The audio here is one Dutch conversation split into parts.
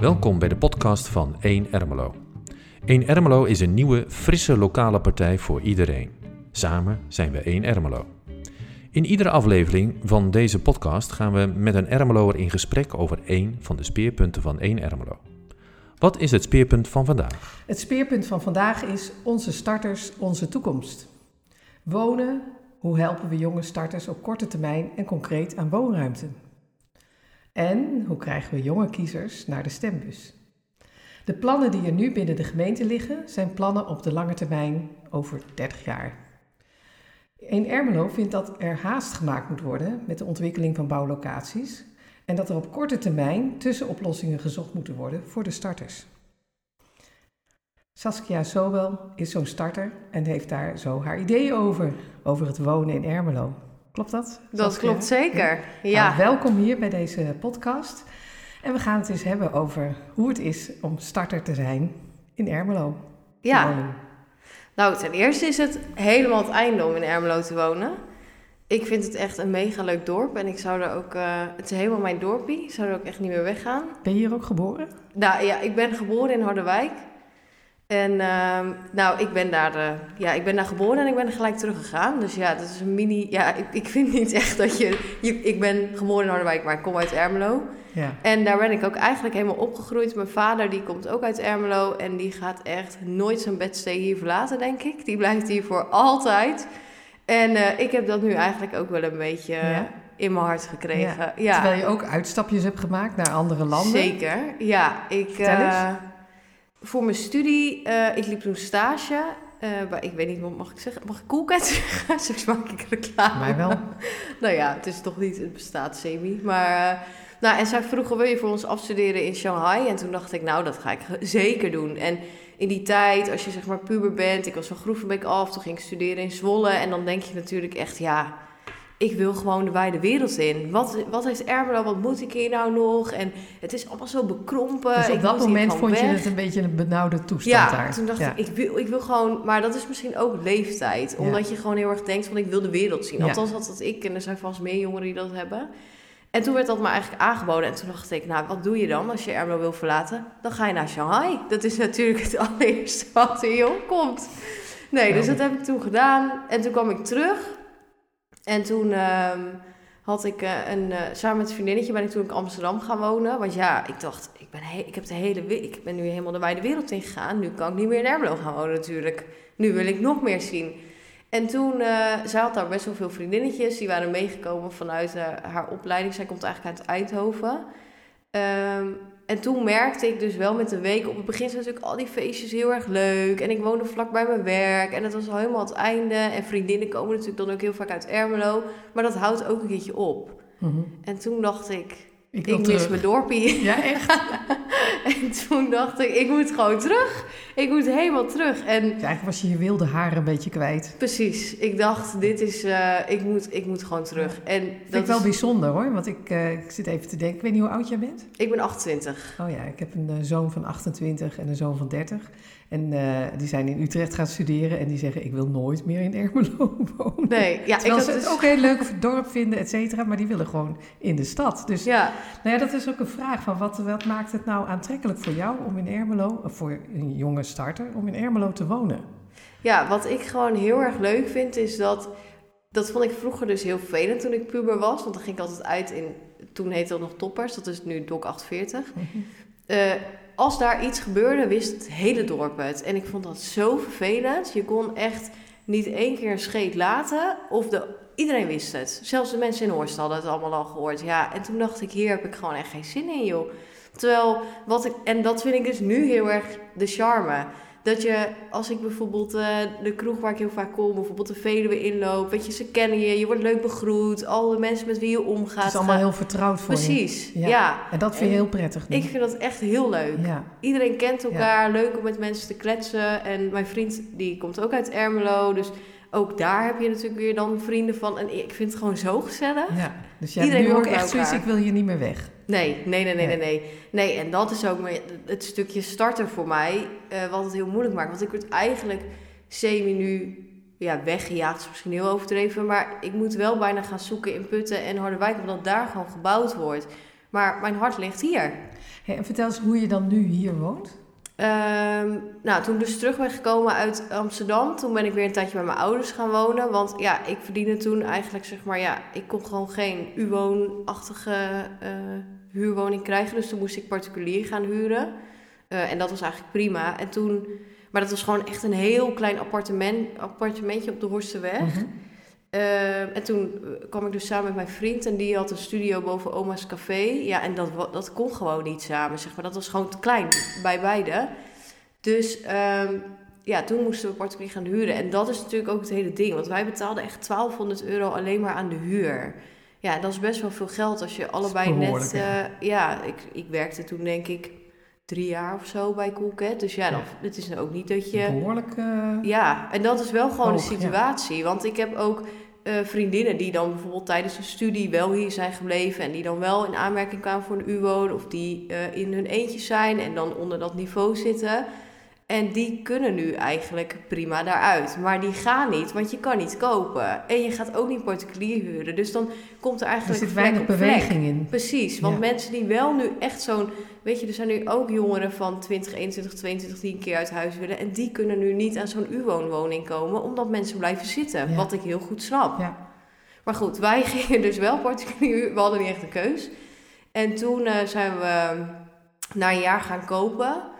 Welkom bij de podcast van 1 Ermelo. 1 Ermelo is een nieuwe, frisse lokale partij voor iedereen. Samen zijn we 1 Ermelo. In iedere aflevering van deze podcast gaan we met een Ermeloer in gesprek over één van de speerpunten van 1 Ermelo. Wat is het speerpunt van vandaag? Het speerpunt van vandaag is onze starters, onze toekomst. Wonen, hoe helpen we jonge starters op korte termijn en concreet aan woonruimte? En hoe krijgen we jonge kiezers naar de stembus? De plannen die er nu binnen de gemeente liggen, zijn plannen op de lange termijn over 30 jaar. In Ermelo vindt dat er haast gemaakt moet worden met de ontwikkeling van bouwlocaties en dat er op korte termijn tussenoplossingen gezocht moeten worden voor de starters. Saskia Sobel is zo'n starter en heeft daar zo haar ideeën over, over het wonen in Ermelo. Klopt dat? Dat klopt zeker, ja. Nou, welkom hier bij deze podcast. En we gaan het eens hebben over hoe het is om starter te zijn in Ermelo. Ja. Nou, ten eerste is het helemaal het einde om in Ermelo te wonen. Ik vind het echt een mega leuk dorp en ik zou er ook, uh, het is helemaal mijn dorpie, ik zou er ook echt niet meer weggaan. Ben je hier ook geboren? Nou ja, ik ben geboren in Harderwijk. En uh, nou, ik ben, daar, uh, ja, ik ben daar geboren en ik ben er gelijk teruggegaan. Dus ja, dat is een mini. Ja, ik, ik vind niet echt dat je, je, Ik ben geboren in Harderwijk, maar ik kom uit Ermelo. Ja. En daar ben ik ook eigenlijk helemaal opgegroeid. Mijn vader die komt ook uit Ermelo en die gaat echt nooit zijn bedstee hier verlaten, denk ik. Die blijft hier voor altijd. En uh, ik heb dat nu eigenlijk ook wel een beetje ja. in mijn hart gekregen. Ja. Terwijl je ook uitstapjes hebt gemaakt naar andere landen. Zeker, ja. Ik, uh, voor mijn studie, uh, ik liep toen stage. maar ik weet niet, wat mag ik zeggen? Mag ik Coolcat zeggen? Straks maak ik reclame. Mij wel. nou ja, het is toch niet, het bestaat semi. Maar, nou, en zij vroegen, wil je voor ons afstuderen in Shanghai? En toen dacht ik, nou, dat ga ik zeker doen. En in die tijd, als je zeg maar puber bent, ik was van Groevenbeek af, toen ging ik studeren in Zwolle. En dan denk je natuurlijk echt, ja, ik wil gewoon de wijde wereld in. Wat, wat heeft Ermelo, wat moet ik hier nou nog? En het is allemaal zo bekrompen. Dus op ik dat moment vond weg. je het een beetje een benauwde toestand ja, daar. toen dacht ja. ik, ik wil, ik wil gewoon... Maar dat is misschien ook leeftijd. Omdat ja. je gewoon heel erg denkt van, ik wil de wereld zien. Althans, dat had ik. En er zijn vast meer jongeren die dat hebben. En toen werd dat me eigenlijk aangeboden. En toen dacht ik, nou, wat doe je dan als je Ermelo wil verlaten? Dan ga je naar Shanghai. Dat is natuurlijk het allereerste wat er je opkomt. Nee, dus dat heb ik toen gedaan. En toen kwam ik terug. En toen um, had ik uh, een... Uh, samen met een vriendinnetje ben ik toen in Amsterdam gaan wonen. Want ja, ik dacht, ik ben, ik heb de hele, ik ben nu helemaal de wijde wereld ingegaan. Nu kan ik niet meer in Ermelo gaan wonen natuurlijk. Nu wil ik nog meer zien. En toen, uh, zij had daar best wel veel vriendinnetjes. Die waren meegekomen vanuit uh, haar opleiding. Zij komt eigenlijk uit Eindhoven. Um, en toen merkte ik dus wel met de week... Op het begin zijn natuurlijk al die feestjes heel erg leuk. En ik woonde vlak bij mijn werk. En het was al helemaal het einde. En vriendinnen komen natuurlijk dan ook heel vaak uit Ermelo. Maar dat houdt ook een keertje op. Mm -hmm. En toen dacht ik... Ik, ik mis mijn dorpie. Ja, echt? en toen dacht ik, ik moet gewoon terug. Ik moet helemaal terug. En dus eigenlijk was je je wilde haren een beetje kwijt. Precies. Ik dacht, dit is, uh, ik, moet, ik moet gewoon terug. En dat vind ik wel is... bijzonder hoor, want ik, uh, ik zit even te denken. Ik weet niet hoe oud jij bent? Ik ben 28. Oh ja, ik heb een uh, zoon van 28 en een zoon van 30. En uh, die zijn in Utrecht gaan studeren en die zeggen: Ik wil nooit meer in Ermelo wonen. Nee, ja, Terwijl ik ze het dus... ook een heel leuk dorp vinden, et cetera, maar die willen gewoon in de stad. Dus ja. Nou ja, dat is ook een vraag: van wat, wat maakt het nou aantrekkelijk voor jou om in Ermelo, of voor een jonge starter, om in Ermelo te wonen? Ja, wat ik gewoon heel erg leuk vind is dat. Dat vond ik vroeger dus heel vervelend toen ik puber was. Want dan ging ik altijd uit in. Toen heette dat nog Toppers, dat is nu DOC 48. Mm -hmm. uh, als daar iets gebeurde, wist het hele dorp het. En ik vond dat zo vervelend. Je kon echt niet één keer een scheet laten. Of de, iedereen wist het. Zelfs de mensen in Horst hadden het allemaal al gehoord. Ja, en toen dacht ik, hier heb ik gewoon echt geen zin in, joh. Terwijl, wat ik, en dat vind ik dus nu heel erg de charme. Dat je, als ik bijvoorbeeld uh, de kroeg waar ik heel vaak kom, bijvoorbeeld de Veluwe inloop, weet je, ze kennen je, je wordt leuk begroet, al de mensen met wie je omgaat. Het is allemaal heel vertrouwd voor Precies, je. Precies, ja. ja. En dat vind je heel prettig. Nu. Ik vind dat echt heel leuk. Ja. Iedereen kent elkaar, leuk om met mensen te kletsen. En mijn vriend, die komt ook uit Ermelo, dus ook daar heb je natuurlijk weer dan vrienden van. En ik vind het gewoon zo gezellig. Ja, dus jij hebt nu ook echt zoiets, ik wil hier niet meer weg. Nee, nee, nee, nee, nee, nee. Nee, en dat is ook het stukje starten voor mij, uh, wat het heel moeilijk maakt. Want ik word eigenlijk semi nu ja, weggejaagd is misschien heel overdreven. Maar ik moet wel bijna gaan zoeken in Putten en Harderwijk, omdat daar gewoon gebouwd wordt. Maar mijn hart ligt hier. Hey, en vertel eens hoe je dan nu hier woont. Ehm, nou, toen ik dus terug ben gekomen uit Amsterdam, toen ben ik weer een tijdje bij mijn ouders gaan wonen. Want ja, ik verdiende toen eigenlijk, zeg maar, ja, ik kon gewoon geen U-woonachtige uh, huurwoning krijgen. Dus toen moest ik particulier gaan huren. Uh, en dat was eigenlijk prima. En toen, maar dat was gewoon echt een heel klein appartement, appartementje op de Horstenweg. Mm en toen kwam ik dus samen met mijn vriend en die had een studio boven Oma's Café. Ja, en dat, dat kon gewoon niet samen, zeg maar. Dat was gewoon te klein bij beide. Dus um, ja, toen moesten we particulier gaan huren. En dat is natuurlijk ook het hele ding. Want wij betaalden echt 1200 euro alleen maar aan de huur. Ja, dat is best wel veel geld als je allebei net... Uh, ja, ik, ik werkte toen denk ik drie jaar of zo bij Coolcat. Dus ja, dan, het is ook niet dat je... Behoorlijk... Uh, ja, en dat is wel gewoon hoog, de situatie. Want ik heb ook uh, vriendinnen die dan bijvoorbeeld tijdens hun studie wel hier zijn gebleven... en die dan wel in aanmerking kwamen voor een UWO... of die uh, in hun eentje zijn en dan onder dat niveau zitten... En die kunnen nu eigenlijk prima daaruit. Maar die gaan niet, want je kan niet kopen. En je gaat ook niet particulier huren. Dus dan komt er eigenlijk. Er zit weinig beweging in. Precies, want mensen die wel nu echt zo'n. Weet je, er zijn nu ook jongeren van 20, 21, 22 die een keer uit huis willen. En die kunnen nu niet aan zo'n U-woonwoning komen, omdat mensen blijven zitten. Ja. Wat ik heel goed snap. Ja. Maar goed, wij gingen dus wel particulier. We hadden niet echt een keus. En toen uh, zijn we na een jaar gaan kopen.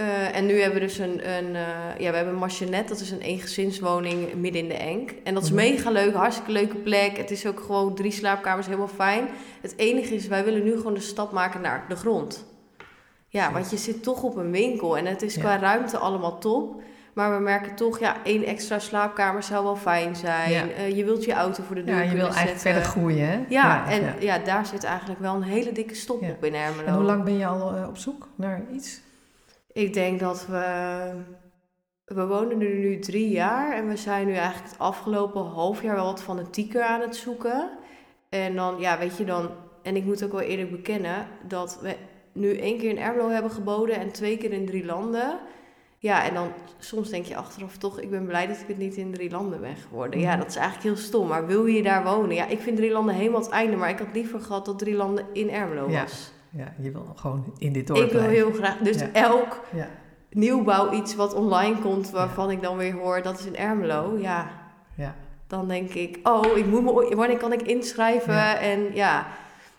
Uh, en nu hebben we dus een, een uh, ja, we hebben een Marchenet, dat is een eengezinswoning midden in de Enk. En dat is -hmm. mega leuk, hartstikke leuke plek. Het is ook gewoon drie slaapkamers, helemaal fijn. Het enige is, wij willen nu gewoon de stap maken naar de grond. Ja, want je zit toch op een winkel en het is ja. qua ruimte allemaal top. Maar we merken toch, ja, één extra slaapkamer zou wel fijn zijn. Ja. Uh, je wilt je auto voor de deur Ja, je wil eigenlijk zetten. verder groeien, hè? Ja, ja en ja. ja. daar zit eigenlijk wel een hele dikke stop op in Ermelo. En hoe lang ben je al op zoek naar iets? Ik denk dat we. We wonen nu, nu drie jaar en we zijn nu eigenlijk het afgelopen half jaar wel wat fanatieker aan het zoeken. En dan, ja, weet je dan. En ik moet ook wel eerlijk bekennen dat we nu één keer in Ermelo hebben geboden en twee keer in drie landen. Ja, en dan soms denk je achteraf toch, ik ben blij dat ik het niet in drie landen ben geworden. Ja, dat is eigenlijk heel stom. Maar wil je daar wonen? Ja, ik vind drie landen helemaal het einde. Maar ik had liever gehad dat drie landen in Ermelo was. Ja, je wil gewoon in dit dorp Ik wil blijven. heel graag. Dus Ja. elk Ja. nieuwbouw iets wat online komt, waarvan ik dan weer hoor dat is in Ermelo. Ja, Ja. dan denk ik, oh, ik moet me, wanneer kan ik inschrijven? Ja. En ja,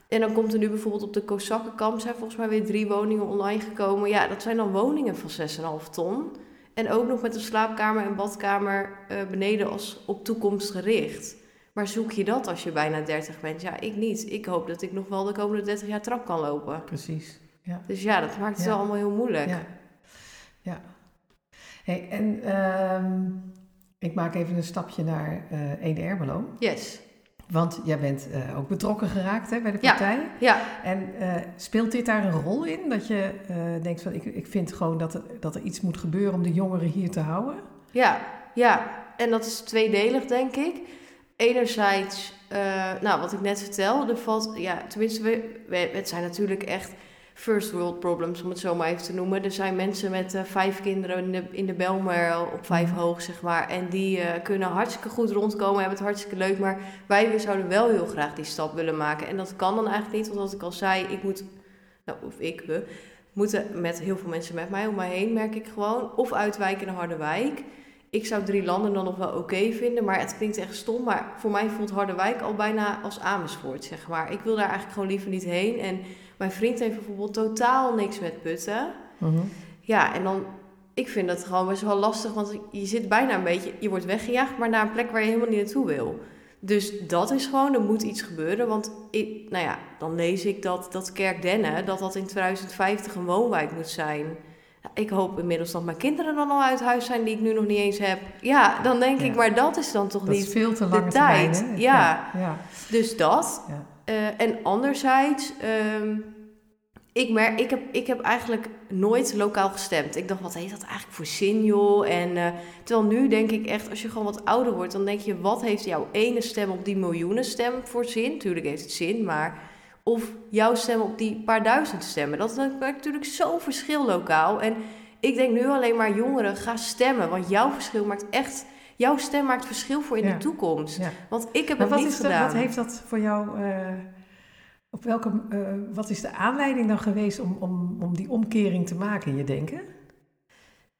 en dan komt er nu bijvoorbeeld op de Kozakkenkamp zijn volgens mij weer drie woningen online gekomen. Ja, dat zijn dan woningen van 6,5 ton. En ook nog met een slaapkamer en badkamer eh, beneden als op toekomst gericht. Maar zoek je dat als je bijna 30 bent? Ja, ik niet. Ik hoop dat ik nog wel de komende 30 jaar trap kan lopen. Precies. Ja. Dus ja, dat maakt het Ja. wel allemaal heel moeilijk. Ja. ja. Hey, en ehm, ik maak even een stapje naar eh Ede. Yes. Want jij bent eh, ook betrokken geraakt hè, bij de Ja. partij. Ja, En eh, speelt dit daar een rol in? Dat je denkt van, ik, ik vind gewoon dat er, dat er iets moet gebeuren om de jongeren hier te houden? ja, ja. En dat is tweedelig, denk ik. Enerzijds, eh, nou, wat ik net vertelde, er valt, ja, tenminste, we, we- het zijn natuurlijk echt first world problems, om het zo maar even te noemen. Er zijn mensen met eh, vijf kinderen in de, in de Belmer op vijf Mhm. hoog, zeg maar. En die eh, kunnen hartstikke goed rondkomen, hebben het hartstikke leuk. Maar wij we zouden wel heel graag die stap willen maken. En dat kan dan eigenlijk niet, want wat ik al zei, ik moet, nou, of ik, we, moeten met heel veel mensen met mij om mij heen, merk ik gewoon. Of uitwijken naar Harderwijk. Ik zou drie landen dan nog wel oké vinden, maar het klinkt echt stom. Maar voor mij voelt Harderwijk al bijna als Amersfoort, zeg maar. Ik wil daar eigenlijk gewoon liever niet heen. En mijn vriend heeft bijvoorbeeld totaal niks met putten. Mhm. Ja, en dan, ik vind dat gewoon best wel lastig, want je zit bijna een beetje, je wordt weggejaagd, maar naar een plek waar je helemaal niet naartoe wil. Dus dat is gewoon, er moet iets gebeuren. Want ik, nou ja, dan lees ik dat, dat Kerkdenne, dat dat in 2050 een woonwijk moet zijn. Ik hoop inmiddels dat mijn kinderen dan al uit huis zijn, die ik nu nog niet eens heb. Ja, dan denk Ja. ik, maar dat is dan toch Dat niet. veel te lange tijd, termijn, hè? ja. Ja, ja, Dus dat. Eh, en anderzijds, ehm, ik, merk, ik, heb, ik heb eigenlijk nooit lokaal gestemd. Ik dacht, wat heeft dat eigenlijk voor zin, joh? En, eh, terwijl nu denk ik echt, als je gewoon wat ouder wordt, dan denk je, wat heeft jouw ene stem op die miljoenen stem voor zin? Tuurlijk heeft het zin, maar... Of jouw stem op die paar duizend stemmen. Dat is natuurlijk zo'n verschil lokaal. En ik denk nu alleen maar jongeren, ga stemmen. Want jouw verschil maakt echt... Jouw stem maakt verschil voor in Ja. de toekomst. Ja. Want ik heb Maar het wat, niet is dat, gedaan. wat heeft dat voor jou... eh, op welke, eh, wat is de aanleiding dan geweest om, om, om die omkering te maken in je denken?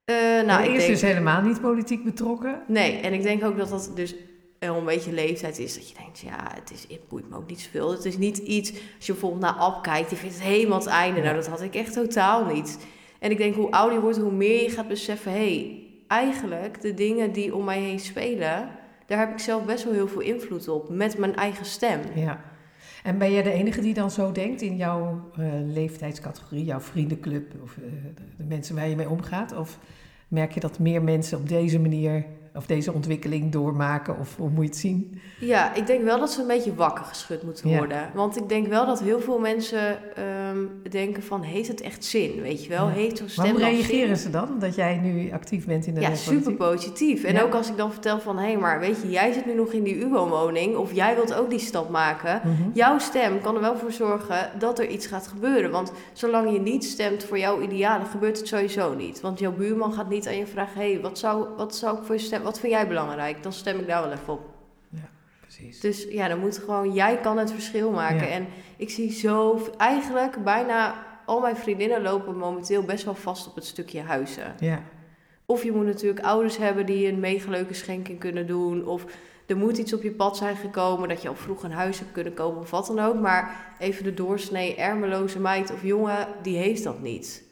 Eh, nou, ik denk... dus helemaal niet politiek betrokken. Nee, en ik denk ook dat dat dus wel een beetje leeftijd is. Dat je denkt, ja, het, is, het boeit me ook niet zoveel. Het is niet iets, als je bijvoorbeeld naar Ab kijkt, die vindt het helemaal het einde. Nou, dat had ik echt totaal niet. En ik denk, hoe ouder je wordt, hoe meer je gaat beseffen... hé, hey, eigenlijk de dingen die om mij heen spelen... daar heb ik zelf best wel heel veel invloed op. Met mijn eigen stem. Ja. En ben jij de enige die dan zo denkt in jouw eh, leeftijdscategorie, jouw vriendenclub of eh, de mensen waar je mee omgaat? Of merk je dat meer mensen op deze manier of deze ontwikkeling doormaken? Of hoe moet je het zien? Ja, ik denk wel dat ze een beetje wakker geschud moeten Ja. worden. Want ik denk wel dat heel veel mensen ehm, denken van... heeft het echt zin, weet je wel? Ja. Heeft zo'n Maar stem hoe wel reageren ze dan, dat jij nu actief bent in de Ja, super positief. En Ja. ook als ik dan vertel van... hé, maar weet je, jij zit nu nog in die UBO-woning... of jij wilt ook die stap maken... Mhm. Jouw stem kan er wel voor zorgen dat er iets gaat gebeuren. Want zolang je niet stemt voor jouw idealen, gebeurt het sowieso niet. Want jouw buurman gaat niet aan je vragen: hé, hey, wat, zou, wat zou ik voor je stem? Wat vind jij belangrijk? Dan stem ik daar wel even op. Precies. Dus ja, dan moet gewoon, jij kan het verschil maken. Ja. En ik zie zo, eigenlijk bijna al mijn vriendinnen lopen momenteel best wel vast op het stukje huizen. Ja, Of je moet natuurlijk ouders hebben die een mega leuke schenking kunnen doen. Of er moet iets op je pad zijn gekomen dat je al vroeg een huis hebt kunnen kopen of wat dan ook. Maar even de doorsnee ermeloze meid of jongen, die heeft dat niet.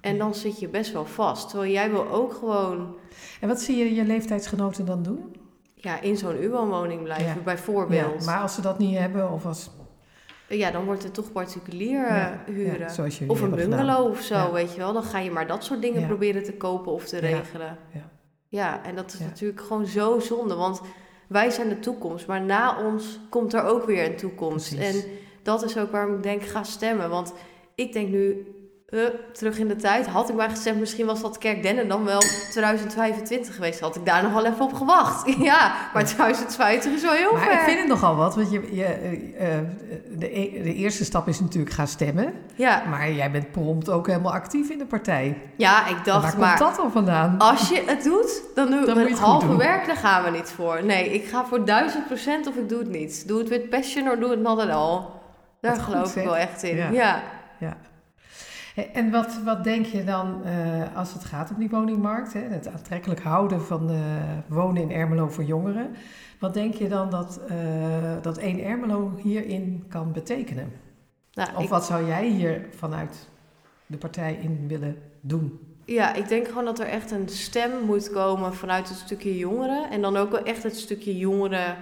En dan zit je best wel vast. Terwijl jij wil ook gewoon en wat zie je je leeftijdsgenoten dan doen? ja, in zo'n UBO-woning blijven, Ja. bijvoorbeeld. Ja, maar als ze dat niet hebben, of als... Ja, dan wordt het toch particulier eh, Ja, huren. of een gedaan. bungalow of zo, weet je wel. Dan ga je maar dat soort dingen proberen te kopen of te regelen. Ja. Ja, en dat is natuurlijk gewoon zo zonde. Want wij zijn de toekomst. Maar na ons komt er ook weer een toekomst. Precies. En dat is ook waarom ik denk, ga stemmen. Want ik denk nu, terug in de tijd, had ik maar gestemd, misschien was dat Kerkdennen dan wel 2025 geweest. Had ik daar nog wel even op gewacht. ja, maar 2050 is wel heel Maar ver. ik vind het nogal wat, want je, je, eh, eh, de, e- de eerste stap is natuurlijk gaan stemmen. Ja, Maar jij bent prompt ook helemaal actief in de partij. ja, ik dacht waar maar... komt dat dan vandaan? Als je het doet, dan doe Dan het halve werk, daar gaan we niet voor. Nee, ik ga voor duizend procent of ik doe het niet. Doe het with passion of doe het not at all. Daar geloof ik wel echt in. Ja. Ja. Ja. En wat, wat denk je dan eh, als het gaat om die woningmarkt? Hè? Het aantrekkelijk houden van eh, wonen in Ermelo voor jongeren. Wat denk je dan dat, eh, dat 1 Ermelo hierin kan betekenen? Nou, Of ik, wat zou jij hier vanuit de partij in willen doen? ja, ik denk gewoon dat er echt een stem moet komen vanuit het stukje jongeren. En dan ook wel echt het stukje jongeren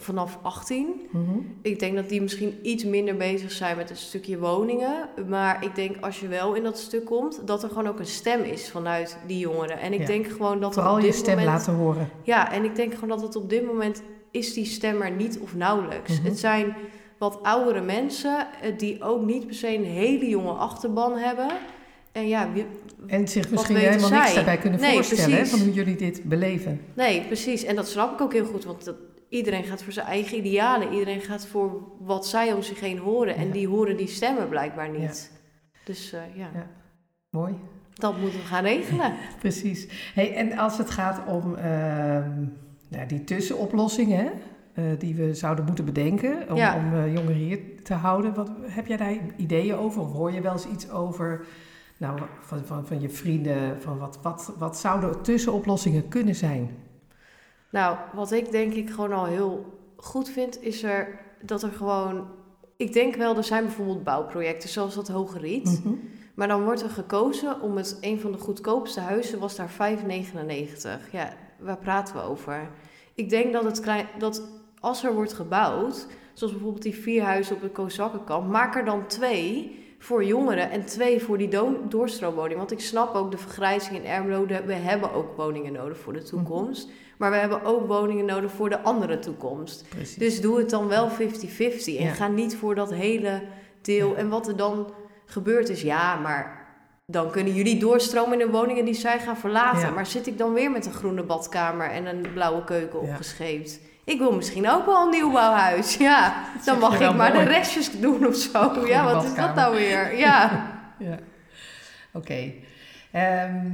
vanaf 18. Mhm. Ik denk dat die misschien iets minder bezig zijn met een stukje woningen. Maar ik denk als je wel in dat stuk komt, dat er gewoon ook een stem is vanuit die jongeren. En ik Ja. denk gewoon dat Vooral je stem moment... laten horen. Ja, en ik denk gewoon dat het op dit moment is die stem er niet of nauwelijks. Mhm. Het zijn wat oudere mensen eh, die ook niet per se een hele jonge achterban hebben. En ja, wie- En zich misschien helemaal niks daarbij kunnen Nee, voorstellen hè, van hoe jullie dit beleven. nee, precies. En dat snap ik ook heel goed, want dat, iedereen gaat voor zijn eigen idealen. Iedereen gaat voor wat zij om zich heen horen. En Ja. die horen die stemmen blijkbaar niet. Dus eh, ja, Ja. Mooi. dat moeten we gaan regelen. Precies. Hey, en als het gaat om ehm, nou, die tussenoplossingen hè, eh, die we zouden moeten bedenken om, Ja. om eh, jongeren hier te houden, wat, heb jij daar ideeën over? Of hoor je wel eens iets over nou, van, van, van je vrienden? Van wat, wat, wat zouden tussenoplossingen kunnen zijn? Nou, wat ik denk ik gewoon al heel goed vind, is er dat er gewoon. Ik denk wel, er zijn bijvoorbeeld bouwprojecten zoals dat Hoge Riet. Mhm. Maar dan wordt er gekozen om het, een van de goedkoopste huizen was daar 5,99. Ja, waar praten we over? Ik denk dat, het klein, dat als er wordt gebouwd, zoals bijvoorbeeld die vier huizen op het Kozakkenkamp, maak er dan twee voor jongeren en twee voor die do- doorstroomwoning. Want ik snap ook de vergrijzing in Ermelo, we hebben ook woningen nodig voor de toekomst. Maar we hebben ook woningen nodig voor de andere toekomst. Precies. Dus doe het dan wel 50-50 en Ja. ga niet voor dat hele deel. Ja. En wat er dan gebeurt is, ja, maar dan kunnen jullie doorstromen in de woningen die zij gaan verlaten. Ja. Maar zit ik dan weer met een groene badkamer en een blauwe keuken opgescheept? Ik wil misschien ook wel een nieuwbouwhuis. Ja, dan mag ik maar mooi. de restjes doen of zo. Ja, wat is dat nou weer? Ja. Ja. Oké. Ehm,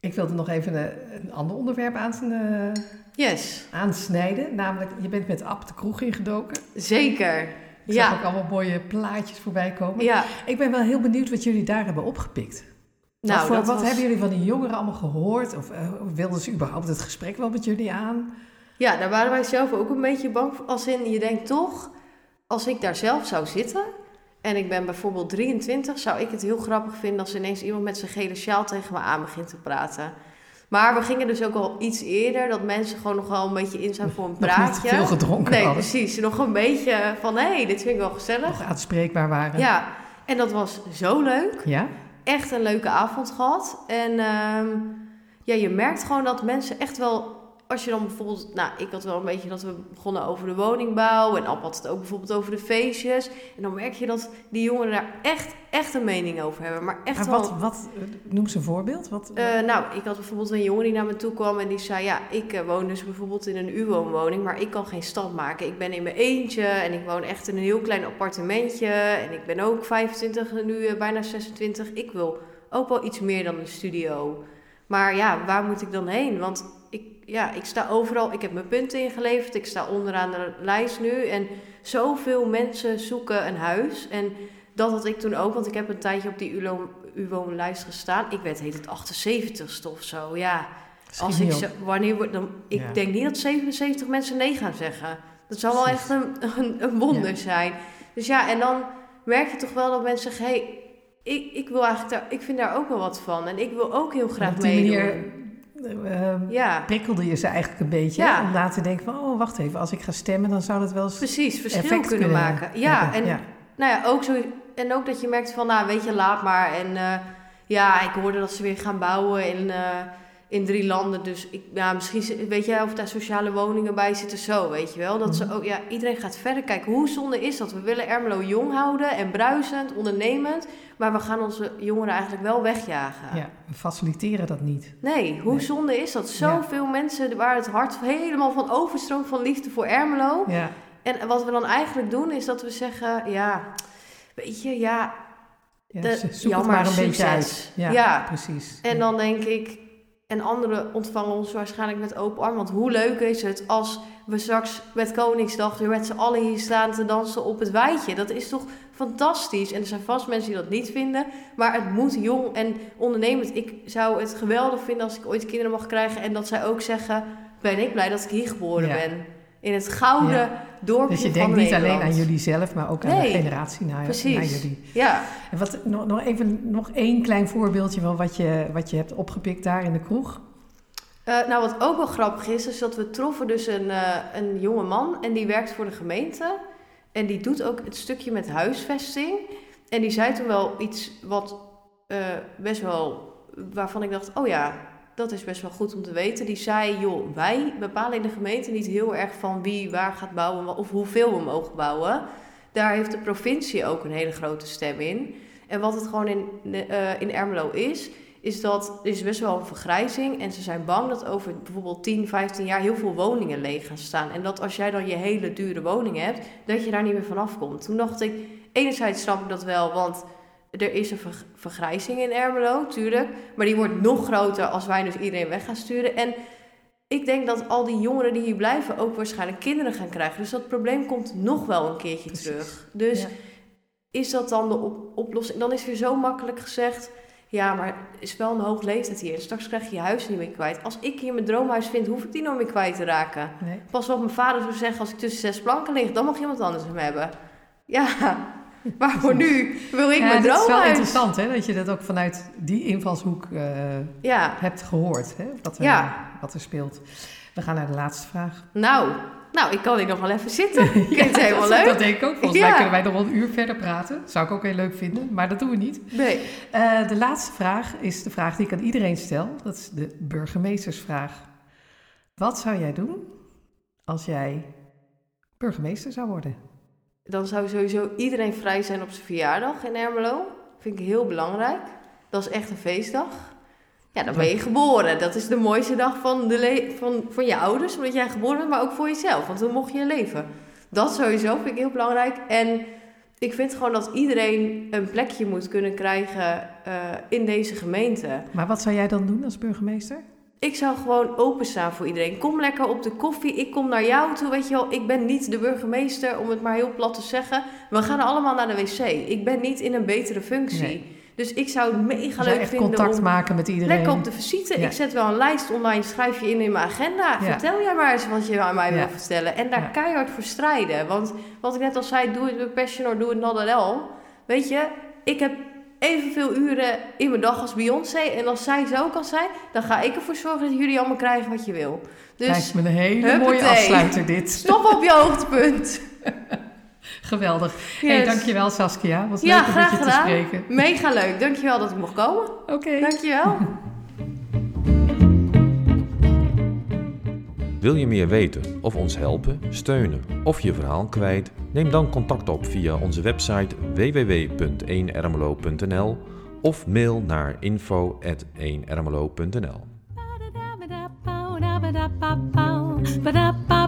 ik wilde nog even een, een ander onderwerp aan, eh, Yes, aansnijden. Namelijk, je bent met Ab de kroeg ingedoken. zeker. Ik zag Ja, ook allemaal mooie plaatjes voorbij komen. ja. Ik ben wel heel benieuwd wat jullie daar hebben opgepikt. Nou, wat voor- wat was- hebben jullie van die jongeren allemaal gehoord? Of eh, wilden ze überhaupt het gesprek wel met jullie aan? Ja, daar waren wij zelf ook een beetje bang voor. Als in, je denkt toch, als ik daar zelf zou zitten en ik ben bijvoorbeeld 23, zou ik het heel grappig vinden als ineens iemand met zijn gele sjaal tegen me aan begint te praten. Maar we gingen dus ook al iets eerder dat mensen gewoon nog wel een beetje in zijn voor een praatje. veel gedronken Nee, hadden. precies. Nog een beetje van, hé, hey, dit vind ik wel gezellig. Nog aanspreekbaar waren. Ja, en dat was zo leuk. Ja? Echt een leuke avond gehad. En ehm, ja, je merkt gewoon dat mensen echt wel... Als je dan bijvoorbeeld... Nou, ik had wel een beetje dat we begonnen over de woningbouw. En Ab had het ook bijvoorbeeld over de feestjes. En dan merk je dat die jongeren daar echt, echt een mening over hebben. Maar echt Maar wel... wat, wat, noem ze een voorbeeld. Wat, Eh, nou, ik had bijvoorbeeld een jongen die naar me toe kwam en die zei: Ja, ik eh, woon dus bijvoorbeeld in een U-woonwoning, maar ik kan geen stand maken. Ik ben in mijn eentje en ik woon echt in een heel klein appartementje. En ik ben ook 25 en nu eh, bijna 26. Ik wil ook wel iets meer dan een studio. Maar ja, waar moet ik dan heen? Want ja, ik sta overal, ik heb mijn punten ingeleverd, ik sta onderaan de lijst nu. En zoveel mensen zoeken een huis. En dat had ik toen ook, want ik heb een tijdje op die ULO U-woonlijst gestaan. Ik werd heet het 78ste of zo. Ja, als ik zo, wanneer wordt dan, ik Ja. denk niet dat 77 mensen nee gaan zeggen. Dat zou wel echt een, een, een wonder Ja. zijn. Dus ja, en dan merk je toch wel dat mensen zeggen: hey, ik, ik wil eigenlijk daar, ik vind daar ook wel wat van. En ik wil ook heel graag op die meedoen. manier eh, Ja, prikkelde je ze eigenlijk een beetje. Ja. Om na te denken van, oh wacht even, als ik ga stemmen, dan zou dat wel eens precies, verschil effect kunnen, maken. Ja, hebben. en ja. Nou ja, ook zo. En ook dat je merkt van, nou weet je, laat maar. En eh, ja, ik hoorde dat ze weer gaan bouwen in, eh, in drie landen. Dus ik, ja, misschien weet jij of daar sociale woningen bij zitten zo, weet je wel. Dat ze Mhm. ook, ja, iedereen gaat verder kijken. Hoe zonde is dat? We willen Ermelo jong houden en bruisend, ondernemend. Maar we gaan onze jongeren eigenlijk wel wegjagen. ja, we faciliteren dat niet. Nee, hoe Nee. zonde is dat? Zoveel mensen waar het hart helemaal van overstroomt van liefde voor Ermelo. Ja, En wat we dan eigenlijk doen is dat we zeggen, ja, weet je, ja, ja De- zo- zoek het jammer, maar een beetje succes. uit. Ja, Ja. precies. En dan denk ik, en anderen ontvangen ons waarschijnlijk met open arm. Want hoe leuk is het als we straks met Koningsdag weer met z'n allen hier staan te dansen op het weidje. Dat is toch fantastisch. En er zijn vast mensen die dat niet vinden. Maar het moet jong en ondernemend. Ik zou het geweldig vinden als ik ooit kinderen mag krijgen. En dat zij ook zeggen, ben ik blij dat ik hier geboren Ja. ben. In het gouden Ja. dorpje Dus je denkt niet alleen aan jullie zelf, maar ook aan Nee, de generatie na, precies. na jullie. Ja, En wat, nog, nog even nog één klein voorbeeldje van wat je, wat je hebt opgepikt daar in de kroeg. Eh, nou, wat ook wel grappig is, is dat we troffen dus een, eh, een jonge man en die werkt voor de gemeente. En die doet ook het stukje met huisvesting. En die zei toen wel iets wat eh, best wel, waarvan ik dacht, oh ja, dat is best wel goed om te weten. Die zei, joh, wij bepalen in de gemeente niet heel erg van wie waar gaat bouwen of hoeveel we mogen bouwen. Daar heeft de provincie ook een hele grote stem in. En wat het gewoon in, eh, in Ermelo is, is dat er is best wel een vergrijzing. En ze zijn bang dat over bijvoorbeeld 10, 15 jaar heel veel woningen leeg gaan staan. En dat als jij dan je hele dure woning hebt, dat je daar niet meer vanaf komt. Toen dacht ik, enerzijds snap ik dat wel, want er is een ver- vergrijzing in Ermelo, tuurlijk. Maar die wordt nog groter als wij dus iedereen weg gaan sturen. En ik denk dat al die jongeren die hier blijven ook waarschijnlijk kinderen gaan krijgen. Dus dat probleem komt nog wel een keertje Precies. terug. Dus Ja. is dat dan de op- oplossing? Dan is weer zo makkelijk gezegd. Ja, maar het is wel een hoog leeftijd hier. Straks krijg je je huis niet meer kwijt. Als ik hier mijn droomhuis vind, hoef ik die nog meer kwijt te raken. Nee. Pas wat mijn vader zou zeggen, als ik tussen zes planken lig, dan mag iemand anders hem hebben. Ja, maar voor nu wil ik ja, mijn het is wel interessant hè, dat je dat ook vanuit die invalshoek eh, Ja, hebt gehoord, hè, wat, er, Ja. wat er speelt. We gaan naar de laatste vraag. nou, nou, ik kan hier nog wel even zitten. Ik vind het helemaal dat, leuk. Dat denk ik ook. Volgens mij kunnen wij nog wel een uur verder praten. Zou ik ook heel leuk vinden, maar dat doen we niet. Nee. Eh, de laatste vraag is de vraag die ik aan iedereen stel. Dat is de burgemeestersvraag. Wat zou jij doen als jij burgemeester zou worden? Dan zou sowieso iedereen vrij zijn op zijn verjaardag in Ermelo. Vind ik heel belangrijk. Dat is echt een feestdag. Ja, dan ben je geboren. Dat is de mooiste dag van, de le- van, van je ouders, omdat jij geboren bent, maar ook voor jezelf. Want dan mocht je leven. Dat sowieso vind ik heel belangrijk. En ik vind gewoon dat iedereen een plekje moet kunnen krijgen eh, in deze gemeente. Maar wat zou jij dan doen als burgemeester? Ik zou gewoon openstaan voor iedereen. Kom lekker op de koffie. Ik kom naar jou toe. Weet je wel, ik ben niet de burgemeester, om het maar heel plat te zeggen. We gaan allemaal naar de wc. Ik ben niet in een betere functie. Nee. Dus ik zou het mega leuk vinden contact om maken met iedereen. lekker op de visite. Ja. Ik zet wel een lijst online, schrijf je in in mijn agenda. Ja. Vertel jij maar eens wat je aan mij Ja. wil vertellen. En daar keihard voor strijden. Want wat ik net al zei, doe het with passion or do it not at all. Weet je, ik heb evenveel uren in mijn dag als Beyoncé. En als zij zo kan zijn, dan ga ik ervoor zorgen dat jullie allemaal krijgen wat je wil. Lijkt Dus me een hele mooie afsluiter dit. stop op je hoogtepunt. Geweldig. Hey, Yes. dankjewel Saskia. Wat Ja, leuk om met je te gedaan. spreken. Mega leuk. Dankjewel dat ik mocht komen. Oké. Dankjewel. Wil je meer weten of ons helpen, steunen of je verhaal kwijt? Neem dan contact op via onze website www.1ermelo.nl of mail naar info.1ermelo.nl. Ba-da-da-ba-da-bow, da-ba-da-ba-bow, ba-da